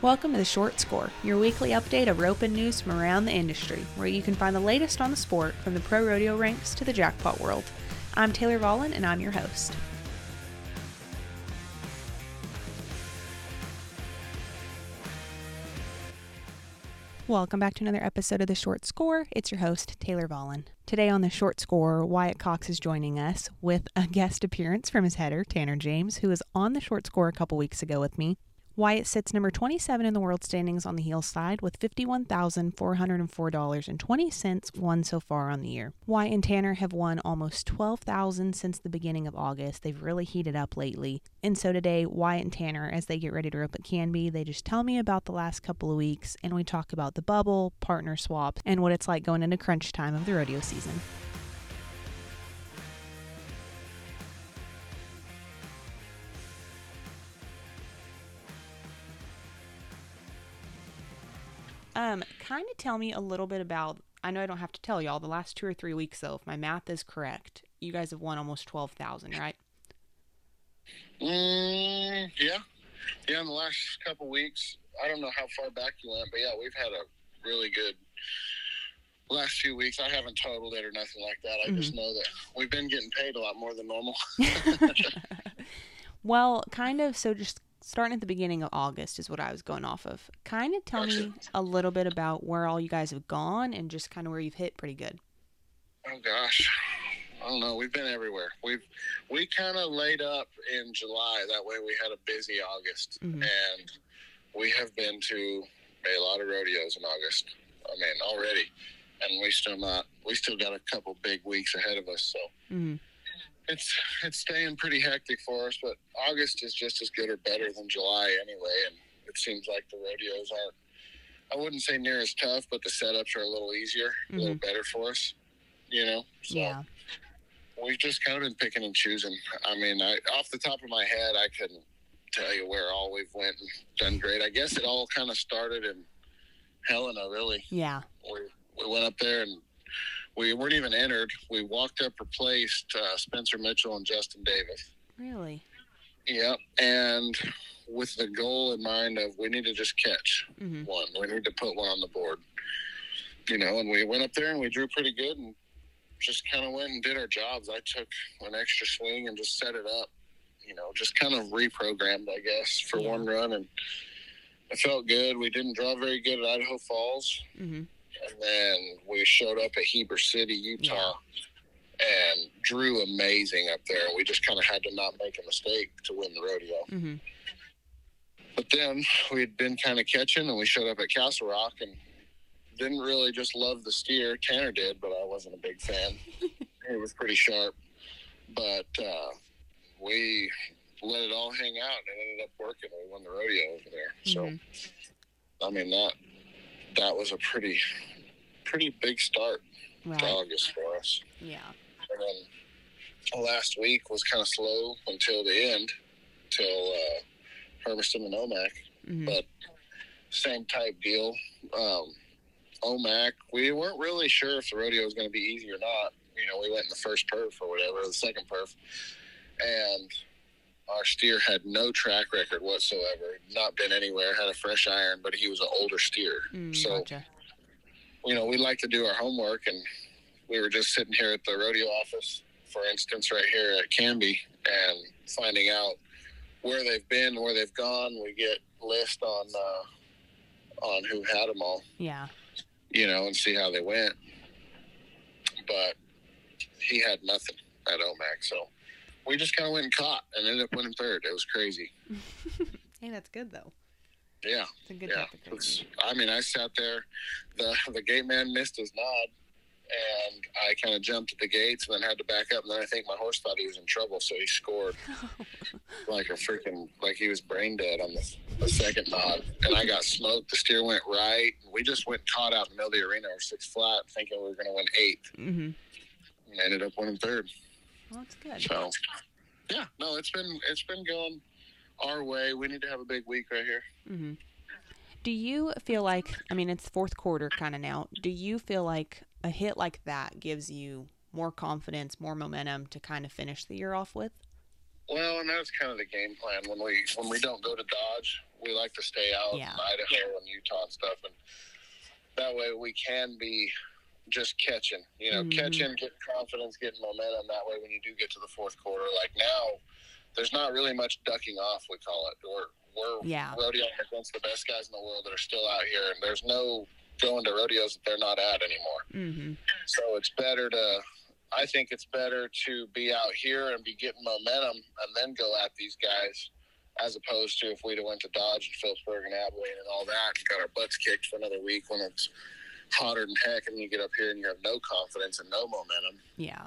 Welcome to the Short Score, your weekly update of roping news from around the industry, where you can find the latest on the sport from the pro rodeo ranks to the jackpot world. I'm Taylor Vollen, and I'm your host. Welcome back to another episode of the Short Score. It's your host, Taylor Vollen. Today on the Short Score, Wyatt Cox is joining us with a guest appearance from his header, Tanner James, who was on the Short Score a couple weeks ago with me. Wyatt sits number 27 in the world standings on the heel side with $51,404.20 won so far on the year. Wyatt and Tanner have won almost 12,000 since the beginning of August. They've really heated up lately. And so today, Wyatt and Tanner, as they get ready to rope at Canby, they just tell me about the last couple of weeks and we talk about the bubble, partner swap, and what it's like going into crunch time of the rodeo season. Um, kind of tell me a little bit about. I know I don't have to tell y'all the last two or three weeks though. If my math is correct, you guys have won almost twelve thousand, right? Mm, yeah, yeah. In the last couple weeks, I don't know how far back you went, but yeah, we've had a really good last few weeks. I haven't totaled it or nothing like that. I just know that we've been getting paid a lot more than normal. Well, kind of. So just starting at the beginning of August is what I was going off of. Kind of tell me a little bit about where all you guys have gone and just kind of where you've hit pretty good. oh gosh, I don't know. We've been everywhere. We've we kind of laid up in July. That way, we had a busy August, Mhm. and we have been to a lot of rodeos in August. I mean, already, and we still not. We still got a couple big weeks ahead of us. So. hmm It's it's staying pretty hectic for us, but August is just as good or better than July anyway, and it seems like the rodeos aren't. I wouldn't say near as tough, but the setups are a little easier, a little mm-hmm. better for us. You know, so Yeah. we've just kind of been picking and choosing. I mean, I off the top of my head, I couldn't tell you where all we've went and done great. I guess it all kind of started in Helena, really Yeah. we, we went up there and we weren't even entered. We walked up, replaced uh, Spencer Mitchell and Justin Davis. Really. Yep. And with the goal in mind of we need to just catch hmm one. We need to put one on the board. You know, and we went up there and we drew pretty good and just kind of went and did our jobs. I took an extra swing and just set it up. You know, just kind of reprogrammed, I guess, for Yeah. one run, and it felt good. We didn't draw very good at Idaho Falls hmm and then we showed up at Heber City, Utah, and drew amazing up there. We just kind of had to not make a mistake to win the rodeo. hmm But then we'd been kind of catching, and we showed up at Castle Rock and didn't really just love the steer. Tanner did, but I wasn't a big fan. it was pretty sharp, but uh, we let it all hang out, and it ended up working. We won the rodeo over there. So, Mhm. I mean that that was a pretty pretty big start to August for us. Yeah. And then last week was kind of slow until the end, till uh, Hermiston and Omak. hmm But same type deal. Um, Omak, we weren't really sure if the rodeo was going to be easy or not. You know, we went in the first perf or whatever, the second perf, and our steer had no track record whatsoever. Not been anywhere. Had a fresh iron, but he was an older steer. Mm, so gotcha. you know, we like to do our homework, and we were just sitting here at the rodeo office, for instance, right here at Canby, and finding out where they've been, where they've gone. We get list on uh, on who had them all, Yeah. you know, and see how they went. But he had nothing at Omak, so we just kind of went and caught and ended up winning third. It was crazy. Hey, that's good though. Yeah. It's a good yeah. I mean, I sat there. the The gate man missed his nod, and I kind of jumped at the gates and then had to back up. And then I think my horse thought he was in trouble, so he scored like a freaking like he was brain dead on the, the second nod. And I got smoked. The steer went right. We just went caught out in the middle of the arena or six flat, thinking we were going to win eighth, hmm and ended up winning third. Well, that's good. So, yeah, no, it's been it's been going our way. We need to have a big week right here. hmm Do you feel like, I mean, it's fourth quarter kind of now. Do you feel like a hit like that gives you more confidence, more momentum to kind of finish the year off with? Well, and that's kind of the game plan when we when we don't go to Dodge, we like to stay out Yeah. in Idaho and Utah and stuff, and that way we can be just catching, you know, Mhm. catching, getting confidence, getting momentum. That way, when you do get to the fourth quarter, like now, there's not really much ducking off. We call it. We're we're Yeah. rodeoing against the best guys in the world that are still out here, and there's no going to rodeos that they're not at anymore. Mm-hmm. So it's better to, I think it's better to be out here and be getting momentum and then go at these guys, as opposed to if we'd have went to Dodge and Phillipsburg and Abilene and all that and got our butts kicked for another week when it's hotter than heck and you get up here and you have no confidence and no momentum. Yeah.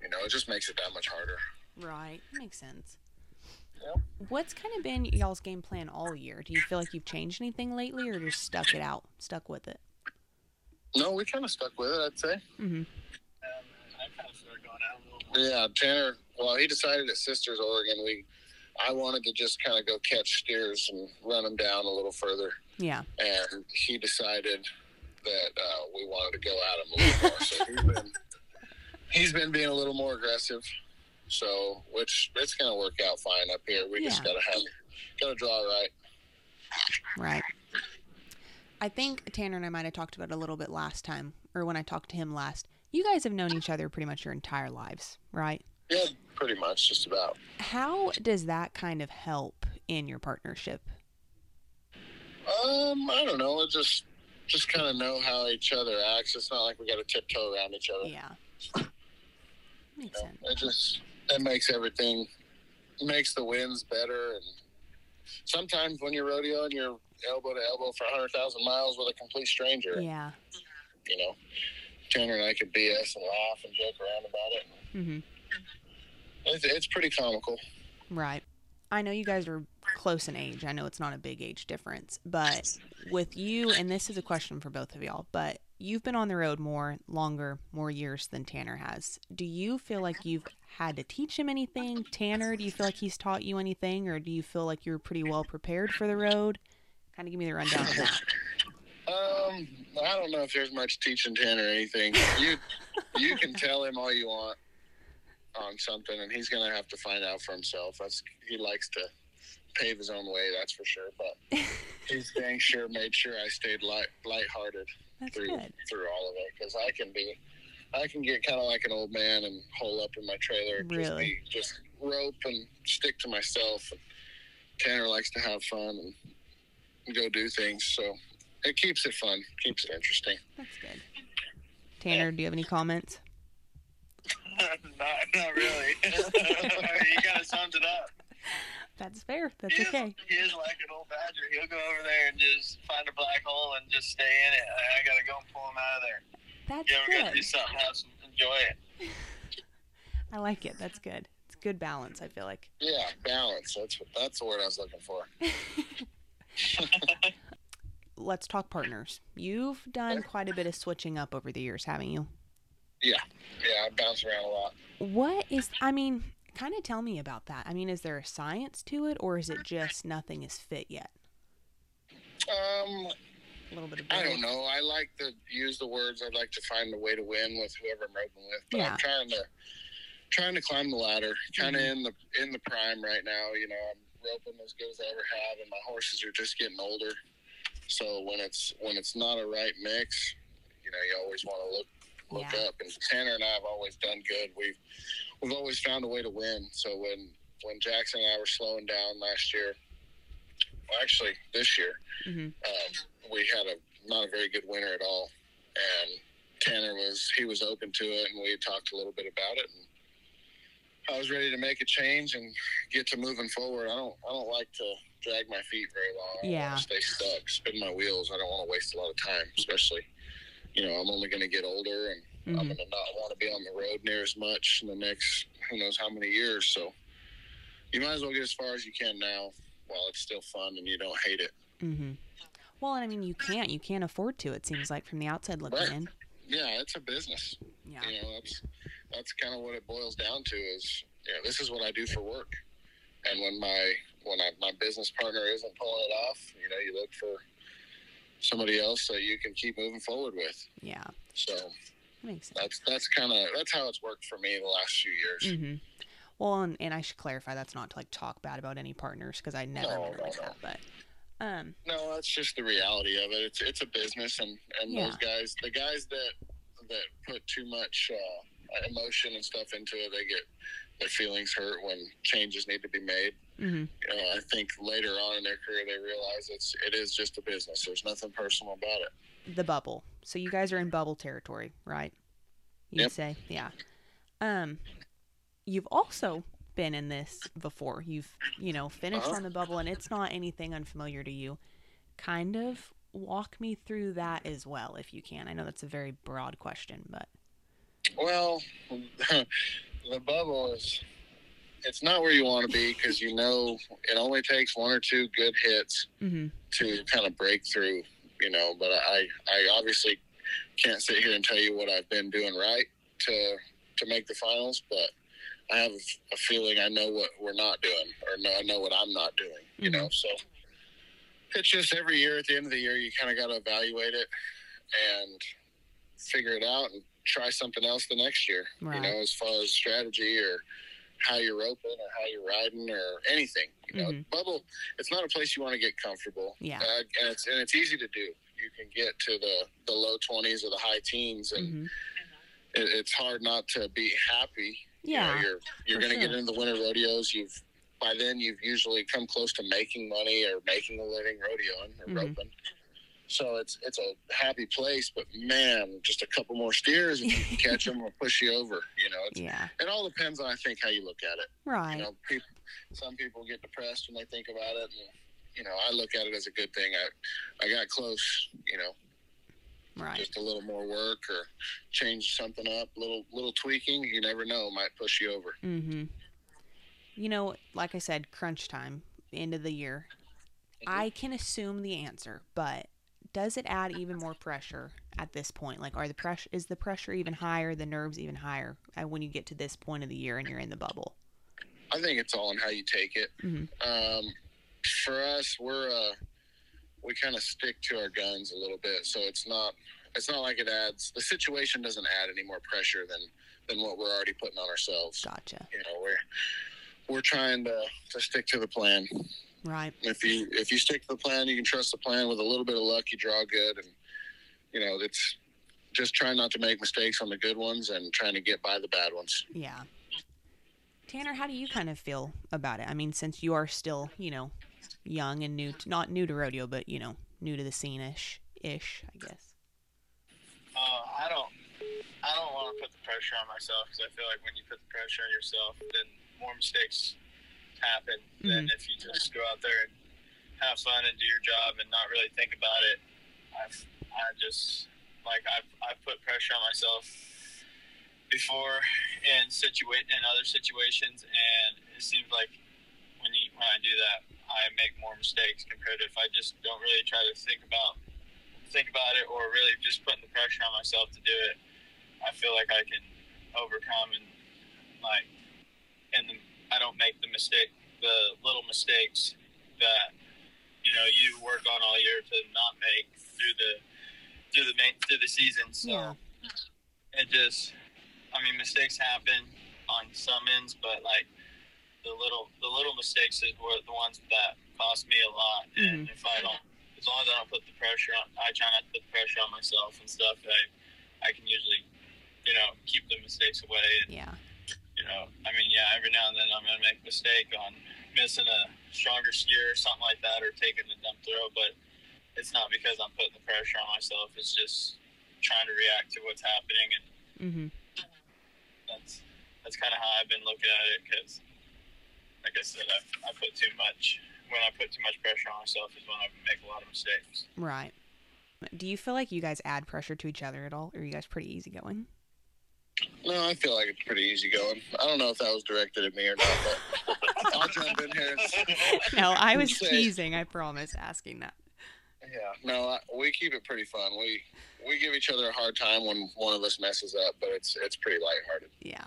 You know, it just makes it that much harder. Right. Makes sense. Yep. What's kind of been y'all's game plan all year? Do you feel like you've changed anything lately or just stuck it out, stuck with it? No, we kind of stuck with it, I'd say. Mm-hmm. I kind of started going out a little more. Yeah, Tanner. Well, he decided at Sisters, Oregon. We, I wanted to just kind of go catch steers and run them down a little further, Yeah. and he decided that uh, we wanted to go at him a little more. So he's been, he's been being a little more aggressive. So, which it's going to work out fine up here. We just got to have, got to draw right. Right. I think Tanner and I might have talked about it a little bit last time, or when I talked to him last. You guys have known each other pretty much your entire lives, right? Yeah, pretty much, just about. How does that kind of help in your partnership? Um, I don't know. It just, just kind of know how each other acts. It's not like we got to tiptoe around each other. Yeah. Makes know, sense. it just it makes everything makes the wins better and sometimes when you're rodeoing you're elbow to elbow for 100000 miles with a complete stranger Yeah. you know tanner and i could bs and laugh and joke around about it Mm-hmm. it's, it's pretty comical Right. I know you guys are close in age. I know it's not a big age difference, but with you, and this is a question for both of y'all, but you've been on the road more, longer, more years than Tanner has. Do you feel like you've had to teach him anything? Tanner, do you feel like he's taught you anything, or do you feel like you're pretty well prepared for the road? Kind of give me the rundown of that. um i don't know if there's much teaching tanner anything you you can tell him all you want on something and he's gonna have to find out for himself that's he likes to pave his own way that's for sure but he's dang sure made sure i stayed light lighthearted That's through good. through all of it because I can be, I can get kind of like an old man and hole up in my trailer, and just Really? be, just rope and stick to myself. And Tanner likes to have fun and go do things, so it keeps it fun, keeps it interesting. That's good. Tanner, do you have any comments? not, not really. you kind of summed it up. That's fair. That's he, is, okay. he is like an old badger. He'll go over there and just find a black hole and just stay in it. I, gotta go and pull him out of there. That's You ever gotta do good. something, have some, enjoy it. I like it. That's good. It's good balance, I feel like. Yeah, balance. That's what, that's the word I was looking for. let's talk partners. You've done quite a bit of switching up over the years, haven't you? Yeah, yeah, I bounce around a lot. What is, I mean, kind of tell me about that. I mean, is there a science to it or is it just nothing is fit yet? Um, A little bit of I don't know. I like to use the words. I'd like to find a way to win with whoever I'm roping with. But Yeah. I'm trying to trying to climb the ladder. Kind of Mhm. in the in the prime right now. You know, I'm roping as good as I ever have, and my horses are just getting older. So when it's when it's not a right mix, you know, you always want to look look Yeah. up. And Tanner and I have always done good. We've we've always found a way to win. So when when Jackson and I were slowing down last year, well, actually this year, hmm um, we had a not a very good winter at all, and Tanner was he was open to it, and we talked a little bit about it, and I was ready to make a change and get to moving forward. I don't I don't like to drag my feet very long. Yeah. stay stuck, spin my wheels. I don't want to waste a lot of time, especially you know I'm only going to get older, and I'm hmm going to not want to be on the road near as much in the next who knows how many years. So you might as well get as far as you can now while it's still fun and you don't hate it. Mm-hmm. Well, and I mean, you can't. You can't afford to, it seems like, from the outside looking Right. in. Yeah, it's a business. Yeah. you know that's that's kind of what it boils down to is you know this is what i do for work and when my when I, my business partner isn't pulling it off you know you look for somebody else that you can keep moving forward with Yeah. so Makes sense. that's that's kind of that's how it's worked for me the last few years hmm Well, and, and I should clarify that's not to like talk bad about any partners because I never No, no, like no. that. But um, No, that's just the reality of it. It's it's a business, and and those guys, the guys that that put too much uh, emotion and stuff into it, they get their feelings hurt when changes need to be made. mhm. You know, I think later on in their career, they realize it's it is just a business. There's nothing personal about it. The bubble. So you guys are in bubble territory, right? You'd Yep. say, yeah. Um, you've also been in this before. You've, you know, finished Uh-huh. on the bubble, and it's not anything unfamiliar to you. Kind of walk me through that as well, if you can. I know that's a very broad question, but Well, the bubble is. It's not where you want to be because you know it only takes one or two good hits hmm to kind of break through, you know. But I, I obviously can't sit here and tell you what I've been doing right to to make the finals, but I have a feeling I know what we're not doing, or no, I know what I'm not doing, you know. Mm-hmm. So it's just every year at the end of the year, you kind of got to evaluate it and figure it out and try something else the next year, Right. you know, as far as strategy or how you're roping or how you're riding or anything. You know, Mhm. bubble, it's not a place you want to get comfortable. Yeah. Uh, and it's and it's easy to do. You can get to the the low twenties or the high teens, and hmm it, it's hard not to be happy. You know, yeah, you're you're going to get into the winter rodeos. You've by then you've usually come close to making money or making a living rodeoing or Mhm. roping. So it's it's a happy place, but man, just a couple more steers if you can catch them or push you over. You know, yeah, it all depends on I think how you look at it. right, You know, people, some people get depressed when they think about it, and you know, I look at it as a good thing. I I got close. You know, right. just a little more work or change something up, little little tweaking. You never know, might push you over. Mm-hmm. You know, like I said, crunch time, end of the year. I can assume the answer, but does it add even more pressure at this point? Like, are the pressure is the pressure even higher, the nerves even higher uh, when you get to this point of the year and you're in the bubble? I think it's all in how you take it. Mhm. Um, for us, we're uh, we kind of stick to our guns a little bit, so it's not it's not like it adds the situation doesn't add any more pressure than than what we're already putting on ourselves. Gotcha. You know, we're we're trying to to stick to the plan. Right. If you if you stick to the plan, you can trust the plan. With a little bit of luck, you draw good, and you know it's just trying not to make mistakes on the good ones and trying to get by the bad ones. Yeah. Tanner, how do you kind of feel about it? I mean, since you are still, you know, young and new, to, not new to rodeo, but you know, new to the scene ish, ish, I guess. Uh, I don't. I don't want to put the pressure on myself because I feel like when you put the pressure on yourself, then more mistakes happen than mm-hmm. if you just go out there and have fun and do your job and not really think about it. I've, I just like I've, I've put pressure on myself before in situa- in other situations, and it seems like when you when I do that, I make more mistakes compared to if I just don't really try to think about think about it or really just putting the pressure on myself to do it. I feel like I can overcome and like, and the, I don't make the mistake, the little mistakes that you know you work on all year to not make through the through the main, through the season. So Yeah. it just, I mean, mistakes happen on some ends, but like the little the little mistakes is were the ones that cost me a lot. And mm-hmm. if I don't, as long as I don't put the pressure on, I try not to put the pressure on myself and stuff. I I can usually, you know, keep the mistakes away. And, Yeah. You know, I mean, yeah, every now and then I'm gonna make a mistake on missing a stronger steer or something like that, or taking a dump throw, but it's not because I'm putting the pressure on myself. It's just trying to react to what's happening, and Mm-hmm. that's that's kind of how I've been looking at it. Because, like I said, I, I put too much. When I put too much pressure on myself, is when I make a lot of mistakes. Right. Do you feel like you guys add pressure to each other at all? Or are you guys pretty easygoing? No, I feel like it's pretty easy going. I don't know if that was directed at me or not, but I'll jump in here. No, I was Say- teasing, I promise, asking that. Yeah, no, I, we keep it pretty fun. We we give each other a hard time when one of us messes up, but it's it's pretty lighthearted. Yeah.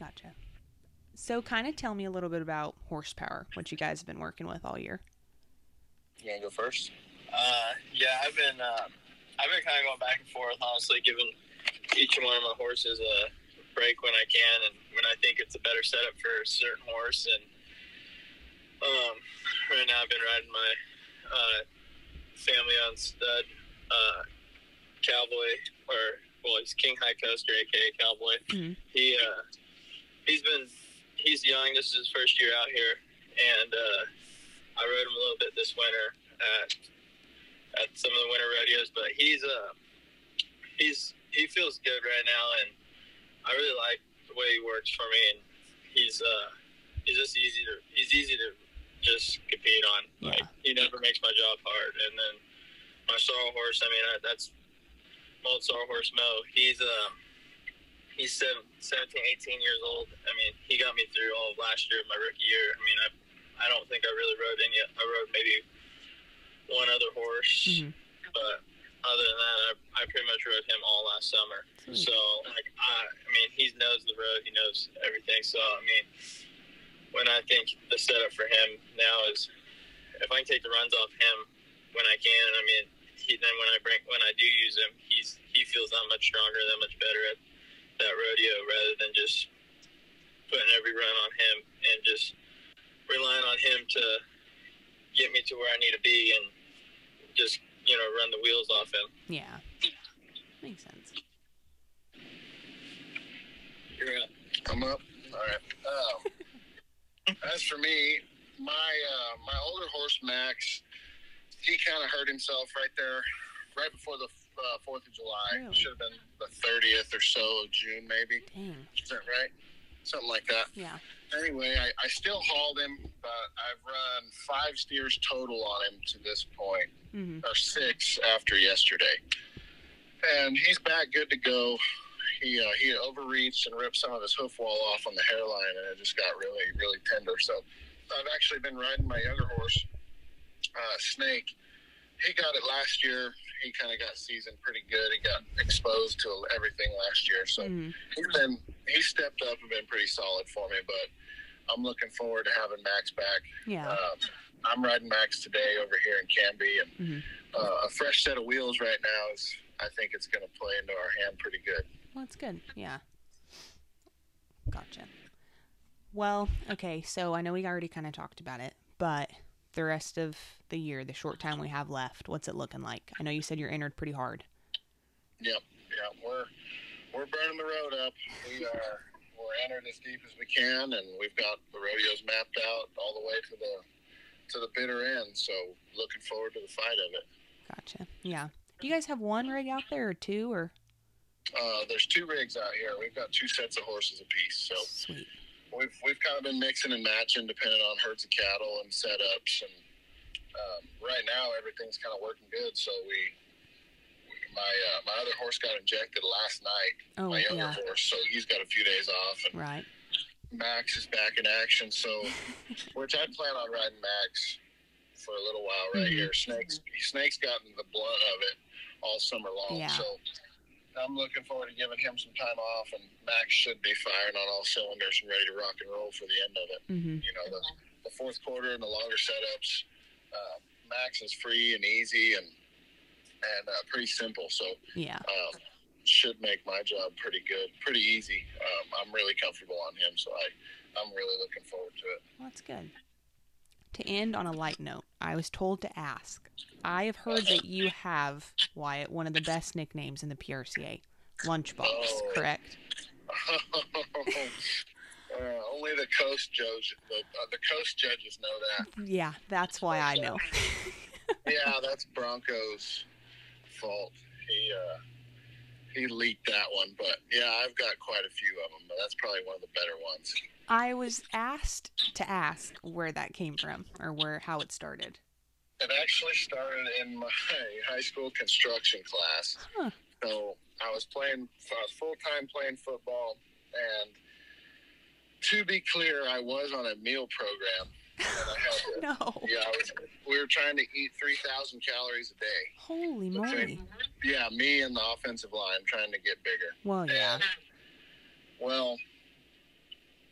Gotcha. So, kind of tell me a little bit about horsepower, what you guys have been working with all year. You wanna go first? Uh, yeah, I've been um, I've been kind of going back and forth, honestly, giving each one of my horses a break when I can and when I think it's a better setup for a certain horse. And um, right now I've been riding my uh, family on stud uh, cowboy or well he's King High Coaster aka Cowboy. Mhm. He uh, he's been he's young. This is his first year out here, and uh, I rode him a little bit this winter at at some of the winter rodeos. But he's uh he's he feels good right now, and I really like the way he works for me. And he's uh he's just easy to he's easy to just compete on. Like he never makes my job hard. And then my sorrel horse, I mean I, that's my old sorrel horse Mo. He's um he's seven, 17, 18 years old. I mean, he got me through all of last year, my rookie year. I mean, I, I don't think I really rode any. I rode maybe one other horse, Mhm. but other than that, I, I pretty much rode him all last summer. Sweet. So, like, I, I mean, he knows the road, he knows everything. So, I mean, when I think the setup for him now is if I can take the runs off him when I can, I mean, he, then when I bring when I do use him, he's he feels that much stronger, that much better at that rodeo rather than just putting every run on him and just relying on him to get me to where I need to be and just you know run the wheels off him. Yeah. Makes sense. You're up. I'm up. All right. Um, as for me, my uh, my older horse Max, he kind of hurt himself right there, right before the uh, Fourth of July. Really? Should have been the thirtieth or so of June, maybe. Dang. Is that right? Something like that. Yeah. Anyway, I, I still hauled him, but I've run five steers total on him to this point, hmm or six after yesterday. And he's back good to go. He uh, he overreached and ripped some of his hoof wall off on the hairline, and it just got really really tender. So I've actually been riding my younger horse, uh, Snake. He got it last year. He kind of got seasoned pretty good. He got exposed to everything last year, so hmm he's been he stepped up and been pretty solid for me. But I'm looking forward to having Max back. Yeah. Um, I'm riding Max today over here in Canby, and Mhm. uh, a fresh set of wheels right now is. I think it's going to play into our hand pretty good. Well, that's good. Yeah. Gotcha. Well, okay, so I know we already kind of talked about it, but the rest of the year, the short time we have left, what's it looking like? I know you said you're entered pretty hard. Yep, yeah, we're we're burning the road up. We are we're entered as deep as we can, and we've got the rodeos mapped out all the way to the to the bitter end. So looking forward to the fight of it. Gotcha. Yeah. Do you guys have one rig out there or two or Uh, there's two rigs out here. We've got two sets of horses apiece. So sweet? we've we've kind of been mixing and matching depending on herds of cattle and setups. And um, right now everything's kind of working good. So we, my uh, my other horse got injected last night. Oh, my younger yeah. horse, so he's got a few days off, and Right. Max is back in action. So, which I plan on riding Max for a little while right Mhm. here. Snakes Snake's gotten the blood of it all summer long. Yeah. So. I'm looking forward to giving him some time off, and Max should be firing on all cylinders and ready to rock and roll for the end of it hmm you know the, the fourth quarter and the longer setups uh, max is free and easy and and uh, pretty simple so Yeah. um, should make my job pretty good pretty easy um, i'm really comfortable on him so i i'm really looking forward to it Well, that's good. To end on a light note, I was told to ask. I have heard that you have, Wyatt, one of the best nicknames in the PRCA, Lunchbox, Oh. correct? uh, only the coast judge the, uh, the coast judges know that Yeah, that's why I know. yeah that's bronco's fault he uh he leaked that one but yeah i've got quite a few of them but that's probably one of the better ones I was asked to ask where that came from or where how it started. It actually started in my high school construction class. Huh. So I was playing uh, full time playing football, and to be clear, I was on a meal program. And I had to, No. yeah, I was, we were trying to eat three thousand calories a day. Holy moly. Yeah, me and the offensive line trying to get bigger. Well, yeah. And, well,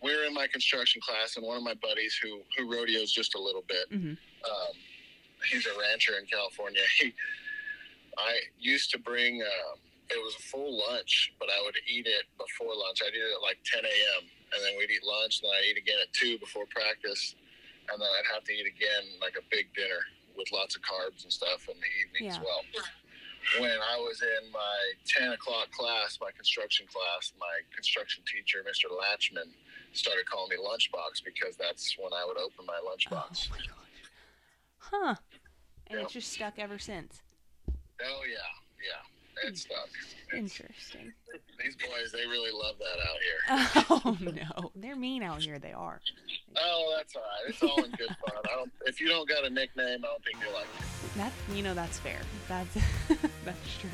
we were in my construction class, and one of my buddies who who rodeos just a little bit. Mhm. Um, he's a rancher in California. He, I used to bring um, it was a full lunch, but I would eat it before lunch. I'd eat it at like 10 a.m. and then we'd eat lunch, and then I'd eat again at two before practice, and then I'd have to eat again like a big dinner with lots of carbs and stuff in the evening as Yeah. well. When I was in my 10 o'clock class, my construction class, my construction teacher, Mr. Latchman, started calling me Lunchbox because that's when I would open my oh lunchbox. Oh my gosh. Huh. And Yeah. it's just stuck ever since. Oh, yeah, yeah, stuck. It's- Interesting. These boys, they really love that out here. Oh no, they're mean out here. They are. Oh, that's all right. It's all in good fun. I don't, if you don't got a nickname, I don't think you'll like it. That you know that's fair. That's that's true.